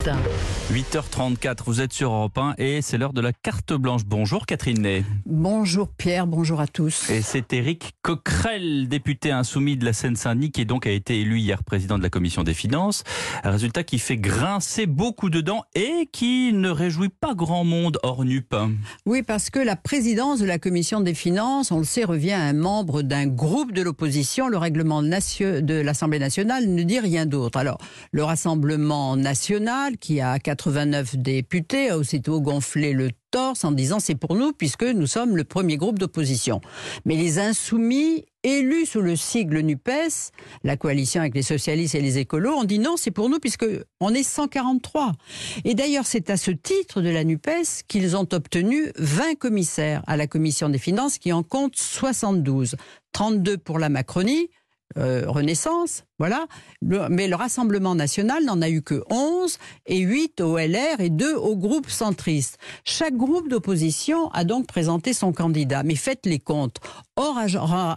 8h34, vous êtes sur Europe 1 et c'est l'heure de la carte blanche. Bonjour Catherine Ney. Bonjour Pierre, bonjour à tous. Et c'est Éric Coquerel, député insoumis de la Seine-Saint-Denis, qui donc a été élu hier président de la Commission des Finances. Un résultat qui fait grincer beaucoup de dents et qui ne réjouit pas grand monde hors NUP. Oui, parce que la présidence de la Commission des Finances, on le sait, revient à un membre d'un groupe de l'opposition. Le règlement de l'Assemblée nationale ne dit rien d'autre. Alors, le Rassemblement national, qui a 89 députés, a aussitôt gonflé le torse en disant c'est pour nous puisque nous sommes le premier groupe d'opposition. Mais les insoumis élus sous le sigle NUPES, la coalition avec les socialistes et les écolos, ont dit non, c'est pour nous puisque on est 143. Et d'ailleurs, c'est à ce titre de la NUPES qu'ils ont obtenu 20 commissaires à la commission des finances qui en compte 72. 32 pour la Macronie, euh, Renaissance, voilà. mais le Rassemblement national n'en a eu que 11 et 8 au LR et 2 au groupe centriste. Chaque groupe d'opposition a donc présenté son candidat. Mais faites les comptes. Hors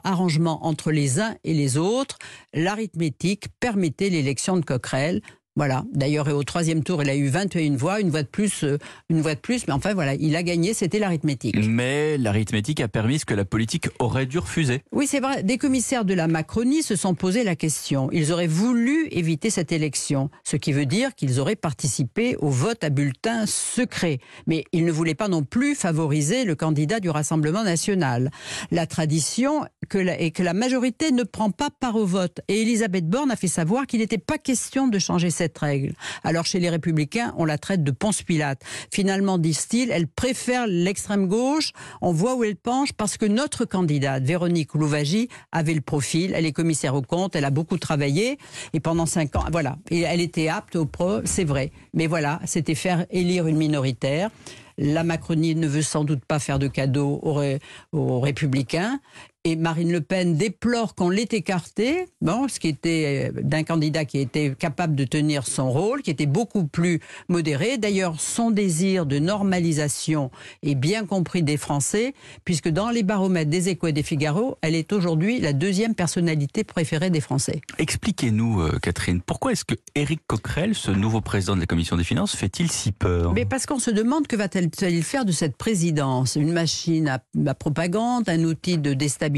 arrangement entre les uns et les autres, l'arithmétique permettait l'élection de Coquerel voilà. D'ailleurs, au troisième tour, il a eu 21 voix, une voix de plus, euh, une voix de plus. Mais enfin, voilà, il a gagné. C'était l'arithmétique. Mais l'arithmétique a permis ce que la politique aurait dû refuser. Oui, c'est vrai. Des commissaires de la Macronie se sont posé la question. Ils auraient voulu éviter cette élection, ce qui veut dire qu'ils auraient participé au vote à bulletin secret. Mais ils ne voulaient pas non plus favoriser le candidat du Rassemblement national. La tradition est que la majorité ne prend pas part au vote. Et Elisabeth Borne a fait savoir qu'il n'était pas question de changer cette règle. Alors chez les républicains, on la traite de Ponce Pilate. Finalement, disent-ils, elle préfère l'extrême gauche. On voit où elle penche parce que notre candidate, Véronique Louvagie, avait le profil. Elle est commissaire au compte, elle a beaucoup travaillé et pendant cinq ans, voilà, elle était apte au pro, c'est vrai. Mais voilà, c'était faire élire une minoritaire. La Macronie ne veut sans doute pas faire de cadeaux aux, républicains. Et Marine Le Pen déplore qu'on l'ait écarté, bon, ce qui était euh, d'un candidat qui était capable de tenir son rôle, qui était beaucoup plus modéré. D'ailleurs, son désir de normalisation est bien compris des Français, puisque dans les baromètres des Échos et des Figaro, elle est aujourd'hui la deuxième personnalité préférée des Français. Expliquez-nous, euh, Catherine, pourquoi est-ce que Éric Coquerel, ce nouveau président de la Commission des Finances, fait-il si peur? Mais parce qu'on se demande que va-t-elle il faire de cette présidence? Une machine à, propagande, un outil de déstabilisation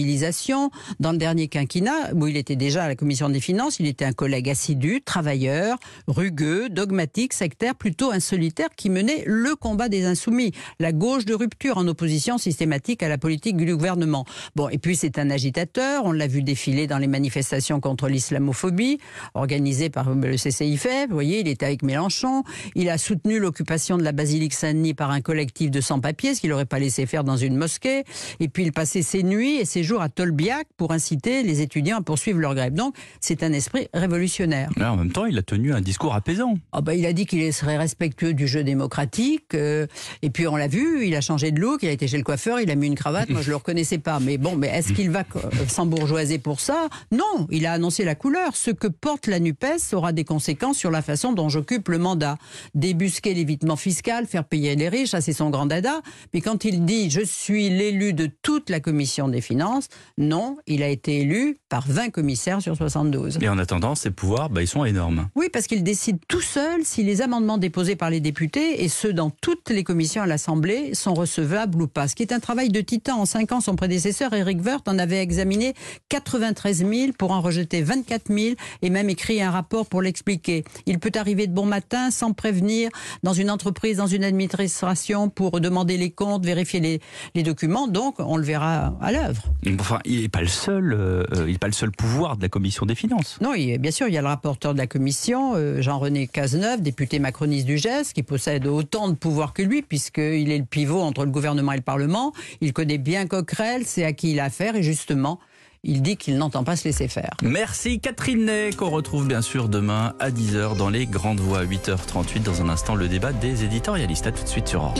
Dans le dernier quinquennat, où il était déjà à la commission des finances, il était un collègue assidu, travailleur, rugueux, dogmatique, sectaire, plutôt un solitaire qui menait le combat des insoumis, la gauche de rupture en opposition systématique à la politique du gouvernement. Bon, et puis c'est un agitateur, on l'a vu défiler dans les manifestations contre l'islamophobie, organisées par le CCIF, vous voyez, il était avec Mélenchon, il a soutenu l'occupation de la basilique Saint-Denis par un collectif de sans-papiers, ce qu'il n'aurait pas laissé faire dans une mosquée. Et puis il passait ses nuits et ses jours à Tolbiac pour inciter les étudiants à poursuivre leur grève. Donc c'est un esprit révolutionnaire. Mais en même temps, il a tenu un discours apaisant. Oh bah, il a dit qu'il serait respectueux du jeu démocratique. Euh, et puis on l'a vu, il a changé de look, il a été chez le coiffeur, il a mis une cravate. Moi je le reconnaissais pas. Mais bon, mais est-ce qu'il va s'embourgeoiser pour ça? Non, il a annoncé la couleur. Ce que porte la NUPES aura des conséquences sur la façon dont j'occupe le mandat. Débusquer l'évitement fiscal, faire payer les riches, c'est son grand dada. Mais quand il dit je suis l'élu de toute la commission des finances, non, il a été élu par 20 commissaires sur 72. Et en attendant, ses pouvoirs, bah, ils sont énormes. Oui, parce qu'il décide tout seul si les amendements déposés par les députés et ceux dans toutes les commissions à l'Assemblée sont recevables ou pas. Ce qui est un travail de titan. En 5 ans, son prédécesseur, Eric Woerth, en avait examiné 93 000 pour en rejeter 24 000 et même écrit un rapport pour l'expliquer. Il peut arriver de bon matin sans prévenir dans une entreprise, dans une administration pour demander les comptes, vérifier les, documents. Donc, on le verra à l'œuvre. Enfin, il n'est pas le seul. Euh, il n'est pas le seul pouvoir de la commission des finances. Non, il, bien sûr, il y a le rapporteur de la commission, euh, Jean-René Cazeneuve, député macroniste du GES, qui possède autant de pouvoir que lui, puisqu'il est le pivot entre le gouvernement et le Parlement. Il connaît bien Coquerel, c'est à qui il a affaire, et justement, il dit qu'il n'entend pas se laisser faire. Merci Catherine Ney, qu'on retrouve bien sûr demain à 10h dans les Grandes Voix, 8h38. Dans un instant, le débat des éditorialistes. À tout de suite sur Or.